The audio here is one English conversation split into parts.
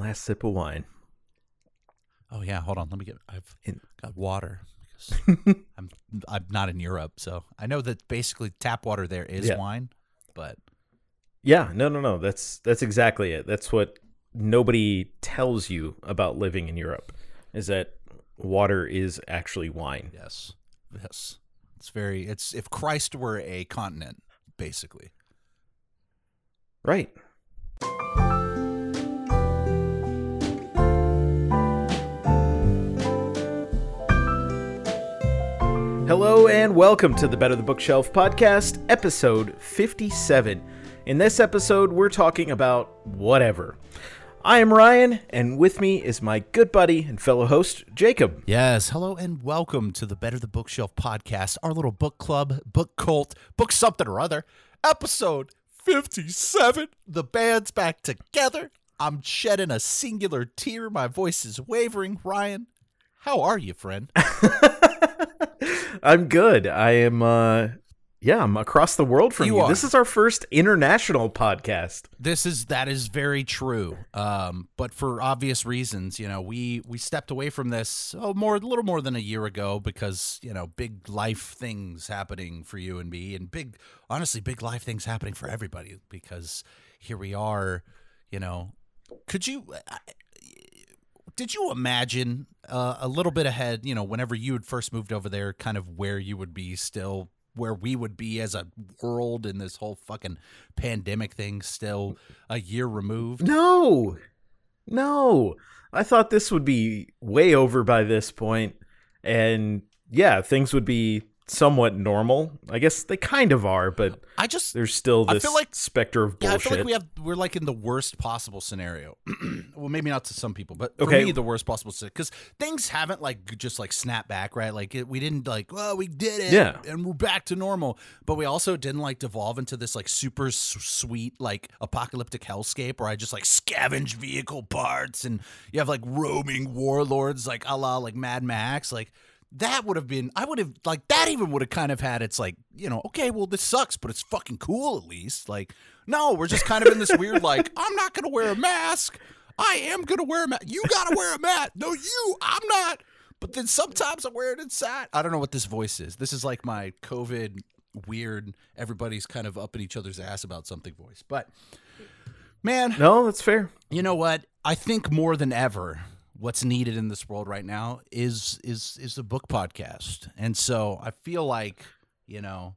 last sip of wine. Oh yeah, hold on. Let me get. I've In- got water I'm I'm not in Europe, so I know that basically tap water there is Yeah. wine, but Yeah, no, no, no. That's that's exactly it. That's what nobody tells you about living in Europe is that water is actually wine. yes, yes, it's very. It's if Christ were a continent, basically. Right. Hello and welcome to the Better the Bookshelf podcast, episode 57. In this episode, we're talking about whatever. I am Ryan, and with me is my good buddy and fellow host, Jacob. Yes, hello and welcome to the Better the Bookshelf podcast, our little book club, book cult, book something or other, episode 57. The band's back together. I'm shedding a singular tear. My voice is wavering. Ryan, how are you, friend? I'm good. I am, uh, yeah, I'm across the world from You you. This is our first international podcast. This is that is very true. Um, but for obvious reasons, you know, we we stepped away from this oh more a little more than a year ago because you know big life things happening for you and me, and big honestly big life things happening for everybody because here we are. You know, could you? Did you imagine uh, a little bit ahead? You know, whenever you had first moved over there, kind of where you would be still. Where we would be as a world in this whole fucking pandemic thing, still a year removed. No, no. I thought this would be way over by this point, and yeah, things would be somewhat normal. I guess they kind of are, but I just there's still this I feel like- specter of Yeah, I bullshit. feel like we have we're like in the worst possible scenario. well, maybe not to some people, but for Okay. me, the worst possible scenario because things haven't like just like snap back, right? Like it, we didn't like, well, we did it, Yeah. and we're back to normal. But we also didn't like devolve into this like super s- sweet like apocalyptic hellscape where I just like scavenge vehicle parts and you have like roaming warlords like a la like Mad Max, like. That would have been, I would have, like, that even would have kind of had its, like, you know, okay, well, this sucks, but it's fucking cool at least. Like, no, we're just kind of in this weird, like, I'm not going to wear a mask. I am going to wear a mask. You got to wear a mask. No, you, I'm not. But then sometimes I wear it inside. I don't know what this voice is. This is like my COVID weird, everybody's kind of up in each other's ass about something voice. But, man, no, that's fair. you know what? I think more than ever, what's needed in this world right now is is is a book podcast. And so I feel like, you know,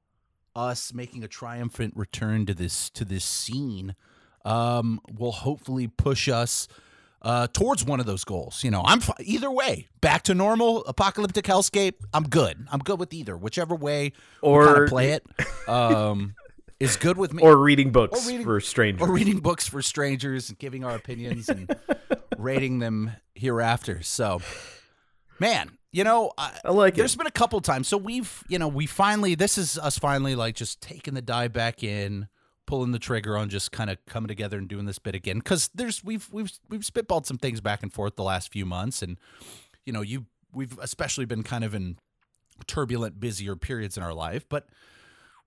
us making a triumphant return to this to this scene um, will hopefully push us uh, towards one of those goals. You know, I'm fi- either way, back to normal, apocalyptic hellscape. I'm good. I'm good with either, whichever way or Or- play it. Um, is good with me Or reading books Or reading- for strangers. or reading books for strangers and giving our opinions and rating them hereafter. So, man, you know, I, I like there's it. been a couple times. So we've, you know, we finally, this is us finally like just taking the dive back in, pulling the trigger on just kind of coming together and doing this bit again. Cause there's, we've, we've, we've spitballed some things back and forth the last few months. And, you know, you, we've especially been kind of in turbulent, busier periods in our life, but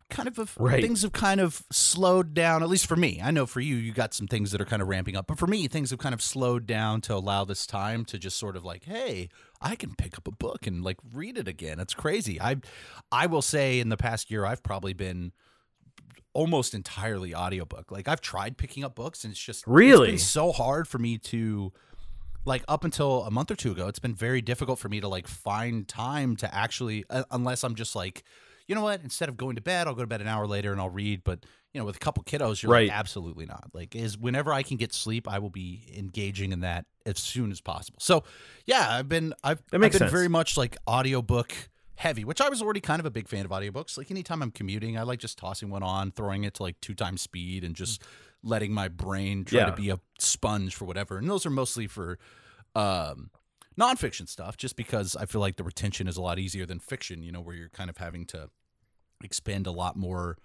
kind of have, Right. things have kind of slowed down at least for me i know for you you got some things that are kind of ramping up but for me things have kind of slowed down to allow this time to just sort of like hey i can pick up a book and like read it again it's crazy i i will say in the past year i've probably been almost entirely audiobook like i've tried picking up books and it's just it's Really? been so hard for me to like up until a month or two ago it's been very difficult for me to like find time to actually uh, unless i'm just like you know what instead of going to bed i'll go to bed an hour later and i'll read but you know with a couple kiddos you're Right. like absolutely not like is whenever i can get sleep i will be engaging in that as soon as possible so yeah i've been i've, I've been sense. very much like audiobook heavy which i was already kind of a big fan of audiobooks like anytime i'm commuting i like just tossing one on throwing it to like two times speed and just letting my brain try Yeah. to be a sponge for whatever and those are mostly for um nonfiction stuff just because I feel like the retention is a lot easier than fiction, you know, where you're kind of having to expend a lot more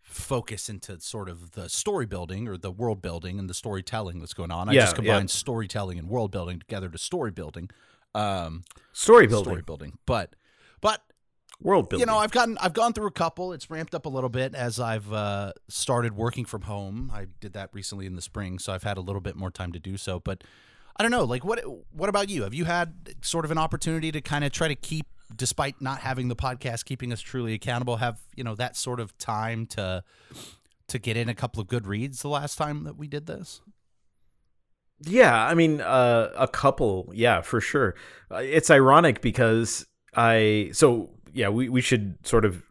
focus into sort of the story building or the world building and the storytelling that's going on. I Yeah, just yeah. combine storytelling and world building together to story building. Um Story building. story building. But but world building. You know, I've gotten I've gone through a couple. It's ramped up a little bit as I've uh, started working from home. I did that recently in the spring, so I've had a little bit more time to do so. But I don't know. Like, what what about you? Have you had sort of an opportunity to kind of try to keep, despite not having the podcast, keeping us truly accountable? Have you know that sort of time to to get in a couple of good reads the last time that we did this? Yeah, I mean, uh, a couple, yeah, for sure. Uh, it's ironic because I, so yeah, we, we should sort of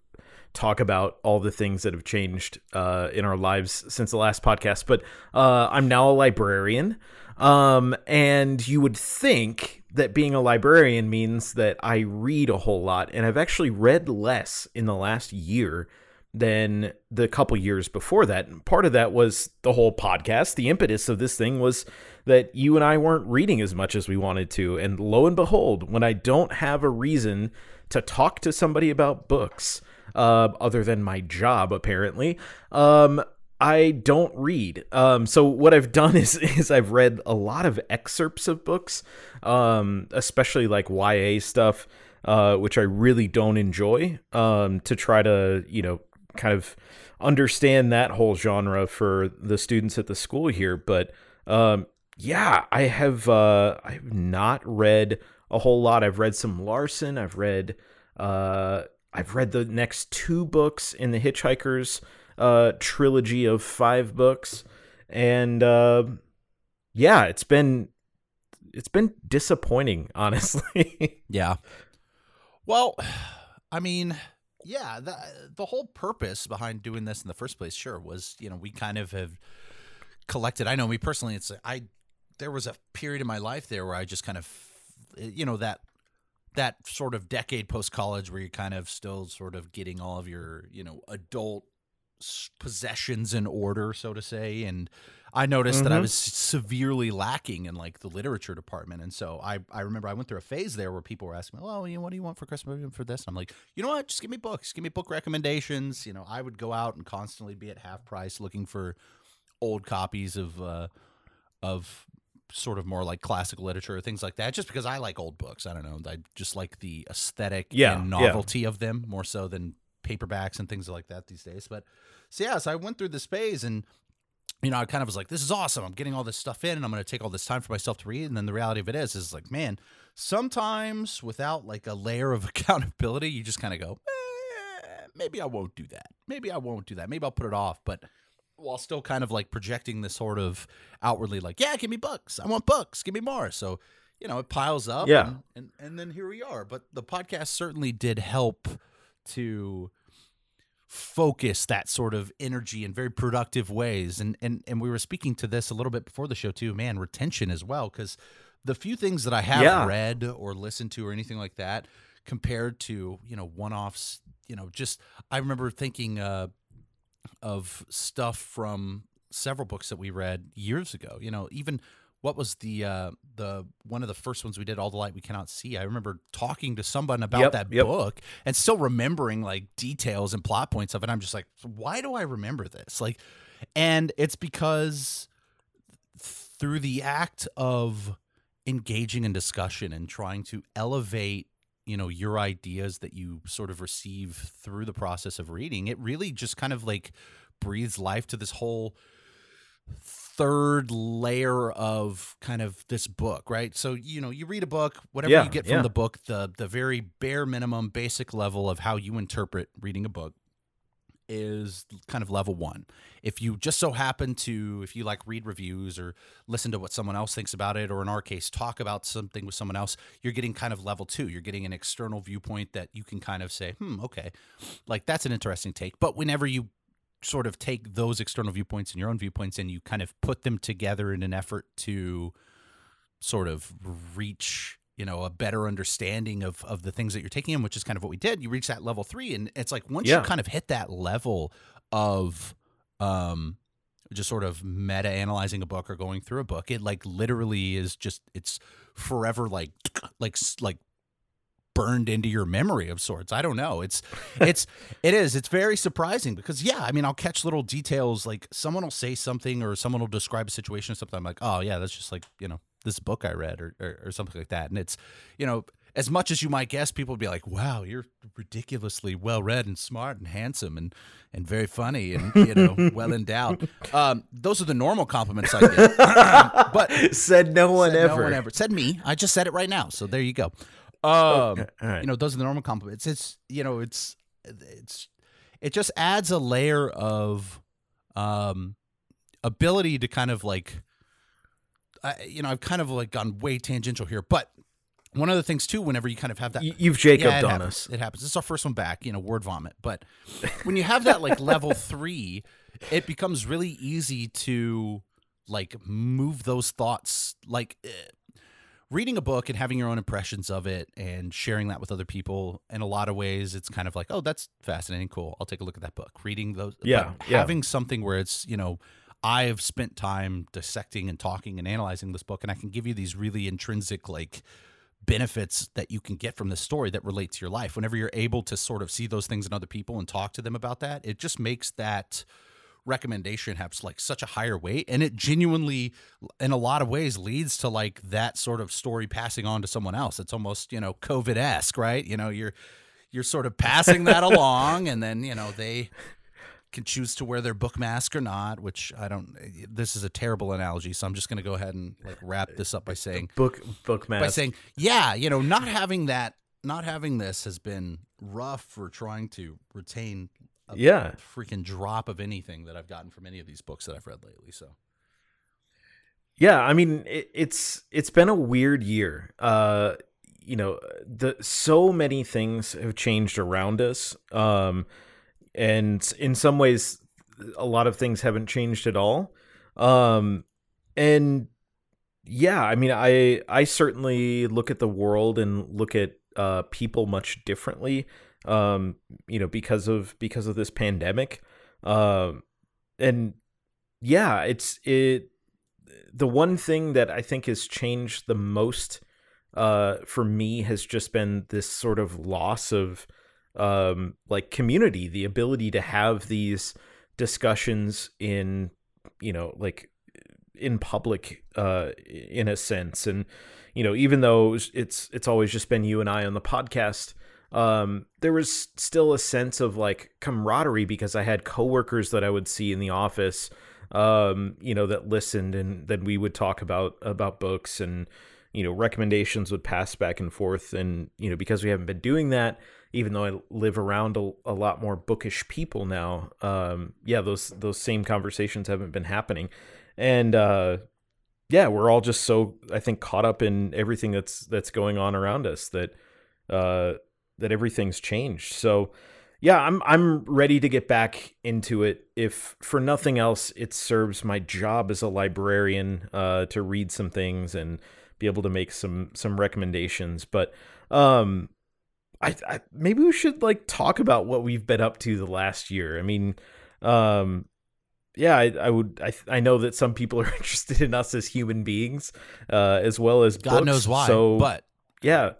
talk about all the things that have changed uh, in our lives since the last podcast. But uh, I'm now a librarian, um, and you would think that being a librarian means that I read a whole lot, and I've actually read less in the last year than the couple years before that. And part of that was the whole podcast. The impetus of this thing was that you and I weren't reading as much as we wanted to. And lo and behold, when I don't have a reason to talk to somebody about books, uh, other than my job, apparently, um, I don't read. Um, so what I've done is is I've read a lot of excerpts of books, um, especially like YA stuff, uh, which I really don't enjoy. Um, to try to you know kind of understand that whole genre for the students at the school here. But um, yeah, I have uh, I have not read a whole lot. I've read some Larson. I've read uh, I've read the next two books in the Hitchhikers uh, trilogy of five books, and uh, yeah, it's been it's been disappointing, honestly. yeah. Well, I mean, yeah, the the whole purpose behind doing this in the first place, sure, was you know we kind of have collected. I know me personally, it's I there was a period in my life there where I just kind of you know that that sort of decade post college where you're kind of still sort of getting all of your you know adult possessions in order, so to say, and I noticed mm-hmm. that I mm-hmm. was severely lacking in like the literature department, and so I I remember I went through a phase there where people were asking me, "Oh, you know, what do you want for Christmas for this?" And I'm like, you know what, just give me books, give me book recommendations. You know, I would go out and constantly be at half price looking for old copies of uh, of sort of more like classical literature or things like that just because i like old books i don't know i just like the aesthetic yeah, and novelty yeah. of them more so than paperbacks and things like that these days but so yeah so i went through this phase and you know, I kind of was like, this is awesome. I'm getting all this stuff in and I'm going to take all this time for myself to read. And then the reality of it is, is like, man, sometimes without like a layer of accountability, you just kind of go, eh, maybe I won't do that. Maybe I won't do that. Maybe I'll put it off. But while still kind of like projecting this sort of outwardly, like, yeah, give me books. I want books. Give me more. So, you know, it piles up. Yeah. And, and, and then here we are. But the podcast certainly did help to focus that sort of energy in very productive ways. And and and we were speaking to this a little bit before the show too. Man, retention as well, because the few things that I have yeah. read or listened to or anything like that, compared to you know one offs, you know, just I remember thinking uh, of stuff from several books that we read years ago. You know, even what was the uh the one of the first ones we did all the light we cannot see i remember talking to someone about yep, that yep. book and still remembering like details and plot points of it i'm just like why do i remember this like and it's because through the act of engaging in discussion and trying to elevate you know your ideas that you sort of receive through the process of reading it really just kind of like breathes life to this whole third layer of kind of this book, right? So you know, you read a book, whatever yeah, you get from yeah. the book, the the very bare minimum, basic level of how you interpret reading a book is kind of level one. If you just so happen to, if you like read reviews or listen to what someone else thinks about it, or in our case, talk about something with someone else, you're getting kind of level two. You're getting an external viewpoint that you can kind of say, hmm, okay, like that's an interesting take. But whenever you sort of take those external viewpoints and your own viewpoints and you kind of put them together in an effort to sort of reach you know a better understanding of of the things that you're taking in which is kind of what we did you reach that level three and it's like once yeah. you kind of hit that level of um just sort of meta analyzing a book or going through a book it like literally is just it's forever like like like burned into your memory of sorts. I don't know. It's it's it is. It's very surprising because yeah, I mean, I'll catch little details like someone will say something or someone will describe a situation or something. I'm like, oh yeah, that's just like you know this book I read or, or, or something like that. And it's you know as much as you might guess, people would be like, "Wow, you're ridiculously well read and smart and handsome and and very funny and you know well endowed." Um, those are the normal compliments I get. but said no one said ever. no one ever said me. I just said it right now. So there you go. Um, right. You know, those are the normal compliments. It's you know, it's it's it just adds a layer of um ability to kind of like I, you know, I've kind of like gone way tangential here, but one of the things too, whenever you kind of have that, You've Jacobed yeah, it happens. us. It happens. This is our first one back, you know, word vomit. But when you have that like level three, it becomes really easy to like move those thoughts. Like eh, reading a book and having your own impressions of it and sharing that with other people. In a lot of ways, it's kind of like, oh, that's fascinating, cool. I'll take a look at that book. Reading those, Yeah, yeah. having something where it's you know. I've spent time dissecting and talking and analyzing this book, and I can give you these really intrinsic, like, benefits that you can get from this story that relate to your life. Whenever you're able to sort of see those things in other people and talk to them about that, it just makes that recommendation have like such a higher weight and it genuinely in a lot of ways leads to like that sort of story passing on to someone else it's almost you know covid-esque right you know you're you're sort of passing that along and then you know they can choose to wear their book mask or not which i don't this is a terrible analogy so i'm just going to go ahead and like wrap this up by saying Book book mask. by saying, yeah, you know, not having that, not having this has been rough for trying to retain a Yeah. freaking drop of anything that I've gotten from any of these books that I've read lately. So, Yeah, I mean it, it's it's been a weird year. Uh, you know, the so many things have changed around us. Um, and in some ways, a lot of things haven't changed at all. Um, and yeah, I mean, I I certainly look at the world and look at uh, people much differently. Um, you know, because of because of this pandemic. Um, and yeah, it's it the one thing that I think has changed the most uh, for me has just been this sort of loss of um, like community, the ability to have these discussions in, you know, like in public, uh, in a sense. And, you know, even though it's, it's always just been you and I on the podcast, um, there was still a sense of like camaraderie because I had coworkers that I would see in the office um, you know, that listened, and then we would talk about about books, and you know, recommendations would pass back and forth, and you know, because we haven't been doing that, even though I live around a, a lot more bookish people now, um, yeah, those those same conversations haven't been happening, and uh, yeah, we're all just so I think caught up in everything that's that's going on around us that uh, that everything's changed. So yeah, I'm I'm ready to get back into it. If for nothing else, it serves my job as a librarian uh, to read some things and be able to make some some recommendations. But um, I, I maybe we should like talk about what we've been up to the last year. I mean, um, yeah, I, I would. I I know that some people are interested in us as human beings, uh, as well as God books, knows why. So but yeah,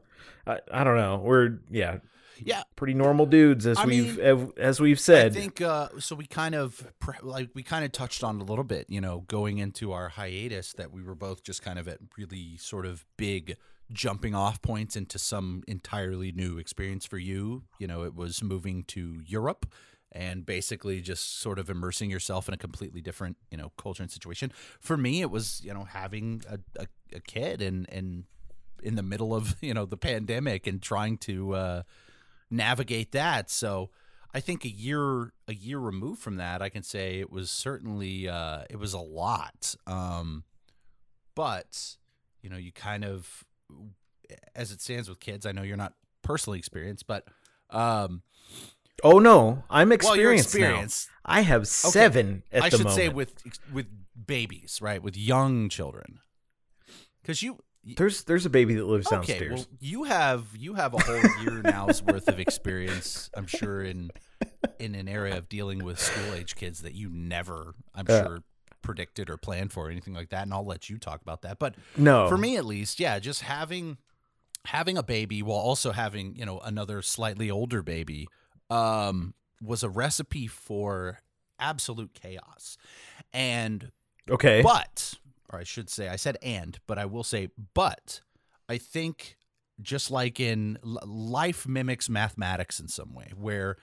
I, I don't know. We're yeah yeah, pretty normal dudes as I we've mean, as we've said. I think uh, so. We kind of pre- like we kind of touched on a little bit, you know, going into our hiatus that we were both just kind of at really sort of big jumping off points into some entirely new experience for you. You know, it was moving to Europe and basically just sort of immersing yourself in a completely different, you know, culture and situation. For me, it was you know having a, a, a kid and and in the middle of you know the pandemic and trying to. Uh, navigate that. So I think a year a year removed from that, I can say it was certainly uh, it was a lot. Um, but you know, you kind of as it stands with kids. I know you're not personally experienced, but um, oh no, I'm well, experienced, now. I have seven at I should moment. say with with babies, right? With young children, because you there's there's a baby that lives Okay, downstairs. well, you have you have a whole year now's worth of experience, I'm sure, in in an area of dealing with school age kids that you never, I'm Yeah. sure, predicted or planned for or anything like that. And I'll let you talk about that. But no, for me, at least, yeah, just having having a baby while also having you know another slightly older baby um, was a recipe for absolute chaos. And okay, but, or I should say, I said and, but I will say, but I think just like in life mimics mathematics in some way, where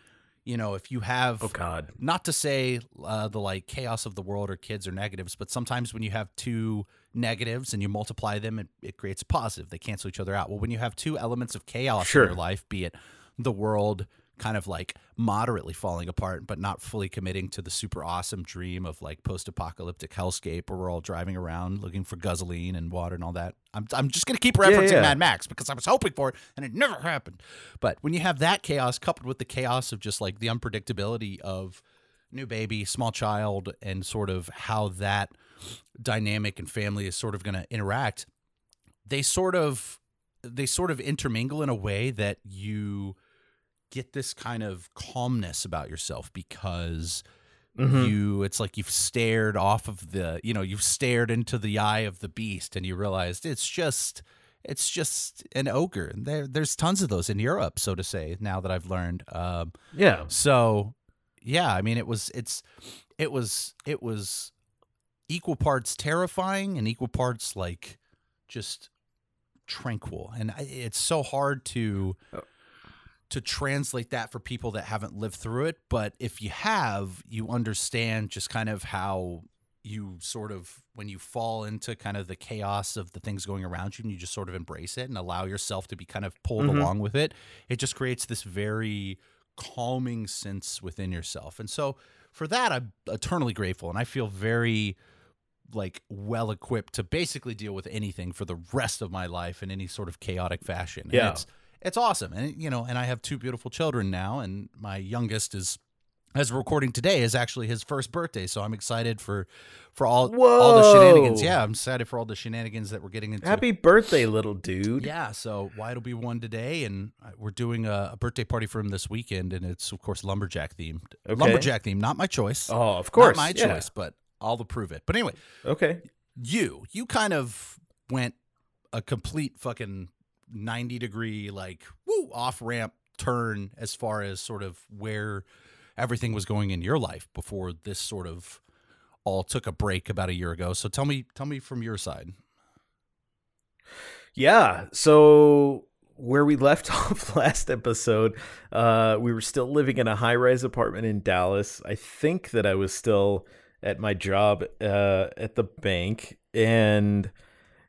you know if you have Oh God. not to say uh, the like chaos of the world or kids or negatives, but sometimes when you have two negatives and you multiply them, it, it creates a positive. They cancel each other out. Well, when you have two elements of chaos Sure. in your life, be it the world kind of like moderately falling apart, but not fully committing to the super awesome dream of like post apocalyptic hellscape where we're all driving around looking for gasoline and water and all that. I'm, I'm just going to keep referencing yeah. Mad Max because I was hoping for it and it never happened. But when you have that chaos coupled with the chaos of just like the unpredictability of new baby, small child, and sort of how that dynamic and family is sort of going to interact, they sort of they sort of intermingle in a way that you get this kind of calmness about yourself because Mhm. you it's like you've stared off of the you know you've stared into the eye of the beast and you realized it's just it's just an ogre and there there's tons of those in Europe so to say now that I've learned um Yeah. so yeah i mean it was it's it was it was equal parts terrifying and equal parts like just tranquil and it's so hard to Oh. To translate that for people that haven't lived through it but if you have you understand just kind of how you sort of when you fall into kind of the chaos of the things going around you and you just sort of embrace it and allow yourself to be kind of pulled Mhm. along with it it just creates this very calming sense within yourself and so for that i'm eternally grateful and i feel very like well equipped to basically deal with anything for the rest of my life in any sort of chaotic fashion And Yeah. It's awesome and you know and i have two beautiful children now and my youngest is as we're recording today is actually his first birthday so i'm excited for for all all the shenanigans yeah i'm excited for all the shenanigans that we're getting into Happy birthday, little dude. yeah, so why it'll be one today, and uh, we're doing a, a birthday party for him this weekend, and it's of course lumberjack themed. Okay. Lumberjack themed, not my choice. Oh, of course. not my yeah. choice, but I'll approve it. But anyway, Okay. you you kind of went a complete fucking ninety degree like woo off ramp turn as far as sort of where everything was going in your life before this sort of all took a break about a year ago. So tell me tell me from your side. Yeah. So where we left off last episode, uh, we were still living in a high rise apartment in Dallas. I think that I was still at my job uh, at the bank. And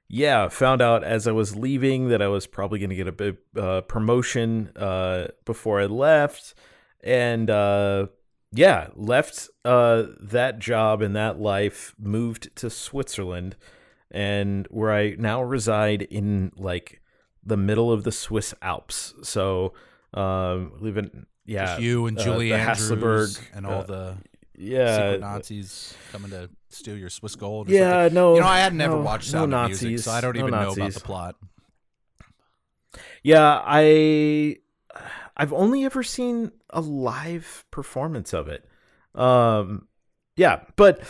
yeah, found out as I was leaving that I was probably going to get a uh, promotion uh, before I left. And uh, yeah, left uh, that job and that life, moved to Switzerland and where I now reside in like the middle of the Swiss Alps. So, um, live in yeah, Just you and uh, Julie the Andrews Hasselberg, and all uh, the yeah, secret Nazis coming to steal your Swiss gold. Or yeah. something. No, you know I had never no, watched no Sound of Nazis, Music, so I don't no even know about the plot. Yeah, I I've only ever seen a live performance of it. Um yeah, but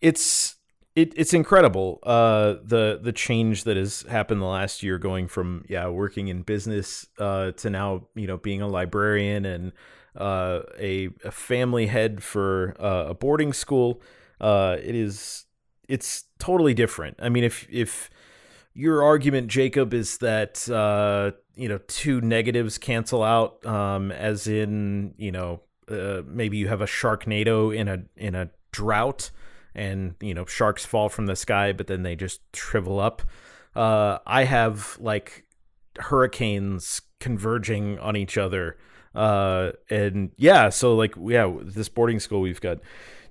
it's it, it's incredible uh the the change that has happened the last year going from yeah working in business uh to now you know being a librarian and uh a, a family head for uh, a boarding school uh it is it's totally different. I mean if if your argument, Jacob, is that uh, you know two negatives cancel out, um, as in you know maybe you have a sharknado in a in a drought, and you know sharks fall from the sky, but then they just shrivel up. Uh, I have like hurricanes converging on each other, uh, and yeah, so like yeah, this boarding school we've got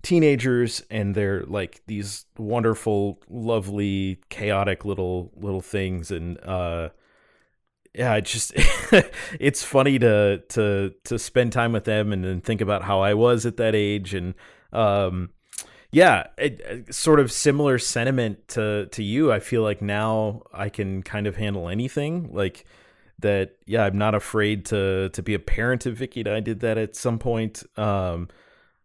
teenagers and they're like these wonderful lovely chaotic little little things. And uh yeah it just it's funny to to to spend time with them and then think about how i was at that age. And um yeah it, it- sort of similar sentiment to to you i feel like now i can kind of handle anything like that yeah i'm not afraid to to be a parent of vicky And i did that at some point um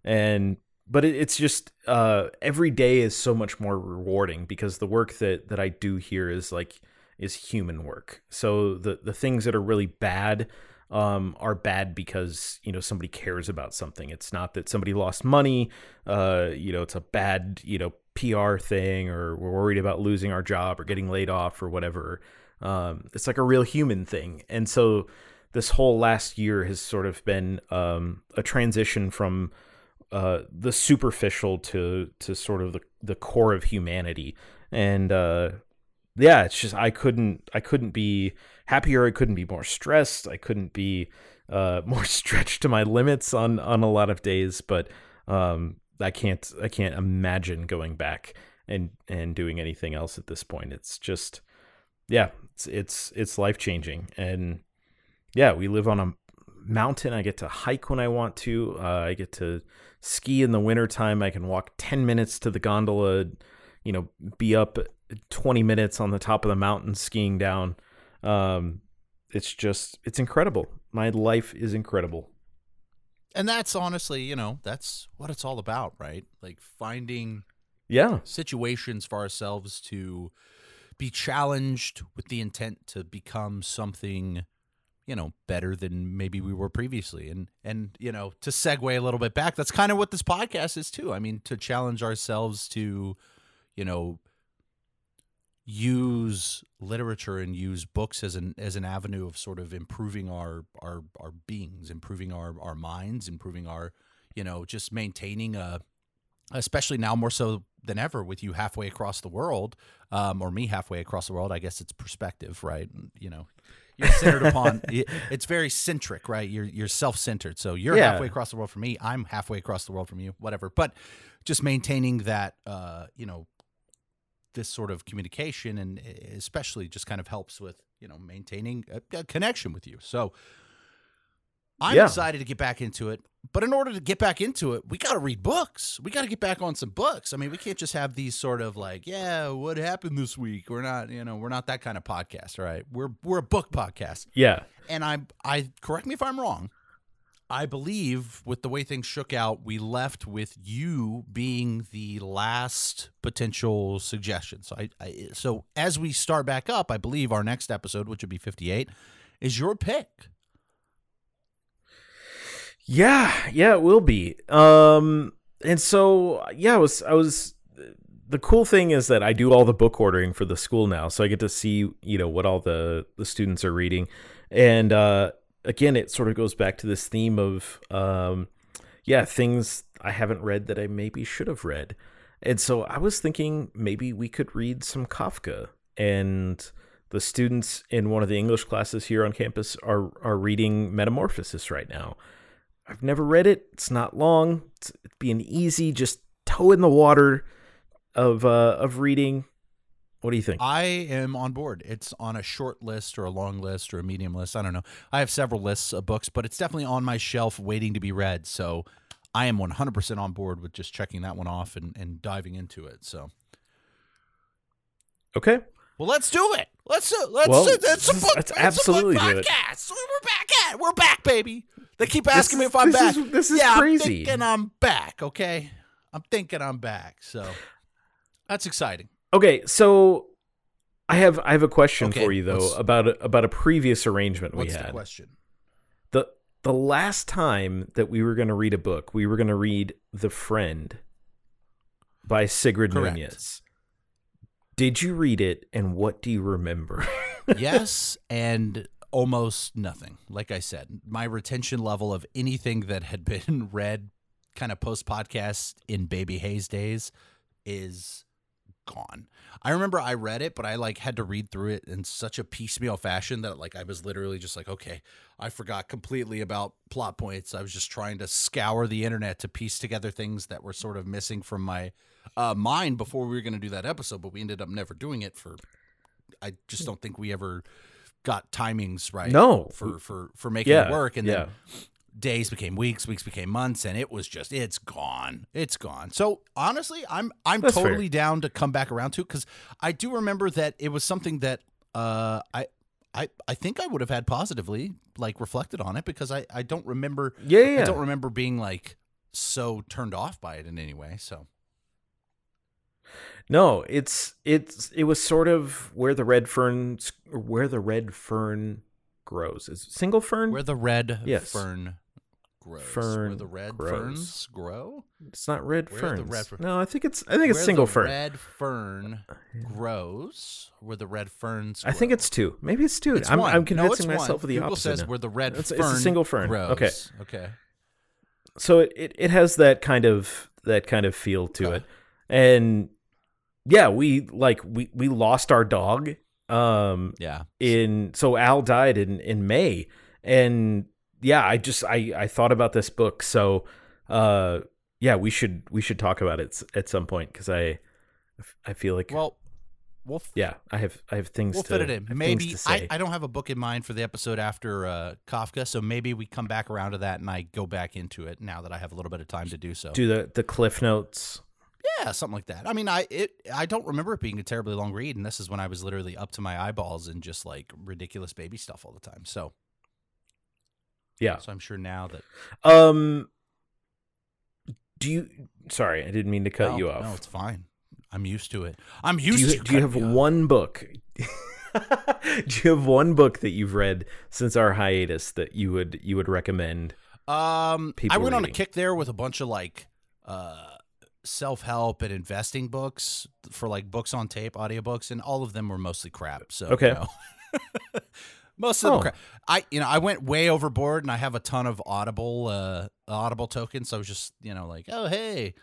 and but it, it's just uh every day is so much more rewarding because the work that that I do here is like is human work. So the the things that are really bad um are bad because you know somebody cares about something. It's not that somebody lost money. Uh you know it's a bad, you know, PR thing or we're worried about losing our job or getting laid off or whatever. Um, it's like a real human thing. And so this whole last year has sort of been um, a transition from uh, the superficial to to sort of the, the core of humanity. And uh, yeah, it's just I couldn't I couldn't be happier. I couldn't be more stressed. I couldn't be uh, more stretched to my limits on on a lot of days. But um, I can't I can't imagine going back and and doing anything else at this point. It's just yeah, it's it's it's life changing and yeah, we live on a mountain. I get to hike when I want to. Uh, I get to ski in the wintertime. I can walk 10 minutes to the gondola, you know, be up 20 minutes on the top of the mountain skiing down. Um, it's just, it's incredible. My life is incredible. And that's honestly, you know, that's what it's all about, right? Like finding yeah situations for ourselves to be challenged with the intent to become something you know better than maybe we were previously and and you know to segue a little bit back that's kind of what this podcast is too i mean to challenge ourselves to you know use literature and use books as an as an avenue of sort of improving our our our beings, improving our our minds, improving our you know just maintaining a especially now more so than ever with you halfway across the world um, or me halfway across the world i guess it's perspective right? You know you're centered upon it's very centric right? You're you're self-centered. So you're yeah. halfway across the world from me. I'm halfway across the world from you whatever. But just maintaining that uh, you know this sort of communication and especially just kind of helps with you know maintaining a, a connection with you. So i'm yeah. excited to get back into it but in order to get back into it we got to read books. We got to get back on some books. I mean we can't just have these sort of like yeah what happened this week? We're not you know we're not that kind of podcast right? We're we're a book podcast. Yeah. And i i correct me if i'm wrong I believe with the way things shook out, we left with you being the last potential suggestion. So, I, I, so as we start back up, I believe our next episode, which would be 58, is your pick. Yeah, yeah, it will be. Um, and so yeah, I was, I was. The cool thing is that I do all the book ordering for the school now, so I get to see you know what all the the students are reading, and uh, again, it sort of goes back to this theme of, um, yeah, things I haven't read that I maybe should have read. And so I was thinking maybe we could read some Kafka. And the students in one of the English classes here on campus are, are reading Metamorphosis right now. I've never read it. It's not long. It's, it'd be an easy, just toe in the water of uh, of reading. What do you think? I am on board. It's on a short list or a long list or a medium list. I don't know. I have several lists of books, but it's definitely on my shelf waiting to be read. So I am 100% on board with just checking that one off and, and diving into it. So. Okay. Well, let's do it. Let's do. Let's well, uh, do. It's a book. Let's absolutely a book podcast. We're back at. We're back, baby. They keep asking this, me if I'm this back. Is, this is yeah, crazy. I'm thinking I'm back. Okay, I'm thinking I'm back. So that's exciting. Okay, so I have I have a question okay, for you though about a, about a previous arrangement we had. The question? The the last time that we were going to read a book, we were going to read The Friend by Sigrid Correct. Nunez. Did you read it and what do you remember? yes, and almost nothing. Like I said, my retention level of anything that had been read kind of post podcast in Baby Hayes days is gone. I remember I read it, but I like had to read through it in such a piecemeal fashion that like I was literally just like, okay, I forgot completely about plot points. I was just trying to scour the internet to piece together things that were sort of missing from my uh, mind before we were going to do that episode, but we ended up never doing it for. I just don't think we ever got timings right. No, for for for making yeah, it work, and yeah. then days became weeks, weeks became months, and it was just it's gone, it's gone. So honestly, I'm I'm That's totally fair. down to come back around to because I do remember that it was something that uh I. I, I think I would have had positively like reflected on it because I, I don't remember yeah, yeah. I don't remember being like so turned off by it in any way so no it's it's it was sort of where the red fern where the red fern grows is single fern where the red yes. fern grows. Fern where the red grows. ferns grow. It's not red Where ferns. red fer- no, I think it's I think it's single fern. red fern grows. Where the red ferns. I think it's two. Maybe it's two. It's I'm. I'm No, convincing it's myself one. of the Google opposite. says now. where the red It's- fern it's a single fern. grows. Okay. Okay. so it, it, it has that kind of that kind of feel to Okay. it and yeah we like we we lost our dog um Yeah. in so al died in in may and yeah i just i i thought about this book so uh yeah we should we should talk about it at some point because i i feel like Well, we'll f- yeah i have i have things we'll to fit it in. Maybe I. I don't have a book in mind for the episode after uh, Kafka, so maybe we come back around to that and I go back into it now that I have a little bit of time to do so. do the the cliff notes Yeah, something like that. I mean, I it I don't remember it being a terribly long read, and this is when I was literally up to my eyeballs in just like ridiculous baby stuff all the time. So yeah so I'm sure now that um do you sorry i didn't mean to cut no, you off No, it's fine. I'm used to it. I'm do used you, to. do you have off. one book do you have one book that you've read since our hiatus that you would you would recommend Um, I went on a kick there with a bunch of like uh self help and investing books for like books on tape, audiobooks, and all of them were mostly crap. So Okay. you know. Most of them Oh. were crap. I you know I went way overboard, and I have a ton of Audible uh Audible tokens. So I was just you know like oh hey,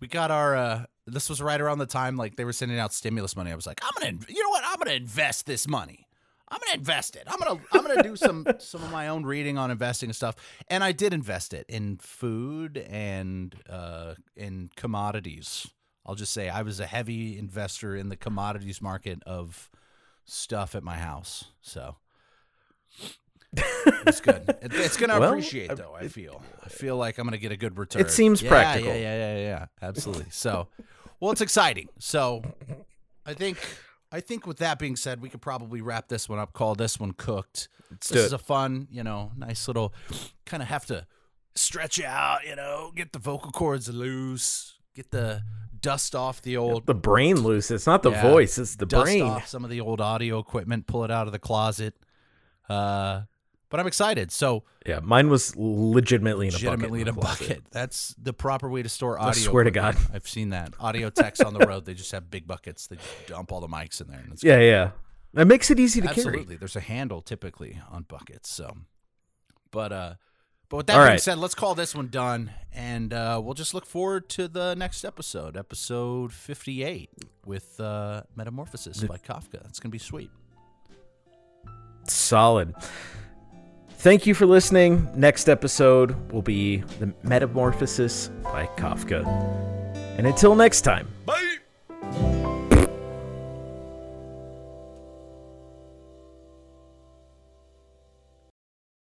we got our. uh This was right around the time like they were sending out stimulus money. I was like I'm gonna you know what I'm gonna invest this money. I'm gonna invest it. I'm gonna I'm gonna do some some of my own reading on investing and stuff. And I did invest it in food and uh, in commodities. I'll just say I was a heavy investor in the commodities market of stuff at my house. So it's good. It- it's gonna Well, appreciate though. I feel. I feel like I'm gonna get a good return. It seems Yeah, practical. Yeah, yeah, yeah, yeah. Absolutely. So, well, it's exciting. So, I think. I think with that being said, we could probably wrap this one up. Call this one cooked. Let's this is a fun, you know, nice little. Kind of have to stretch out, you know, get the vocal cords loose, get the dust off the old the brain loose it's not the Yeah. voice it's the dust brain off some of the old audio equipment, pull it out of the closet. Uh, but I'm excited. So yeah mine was legitimately in a legitimately in bucket a bucket. That's the proper way to store audio. swear to. God. I've seen that. Audio techs on the road, they just have big buckets. They just dump all the mics in there. And it's yeah yeah it makes it easy to Absolutely. carry Absolutely. There's a handle typically on buckets. So, but uh, but with that All being right. said, let's call this one done, and uh, we'll just look forward to the next episode, episode 58, with uh, Metamorphosis by Kafka. It's gonna be sweet. solid thank you for listening. Next episode will be the metamorphosis by kafka. And until next time. Bye.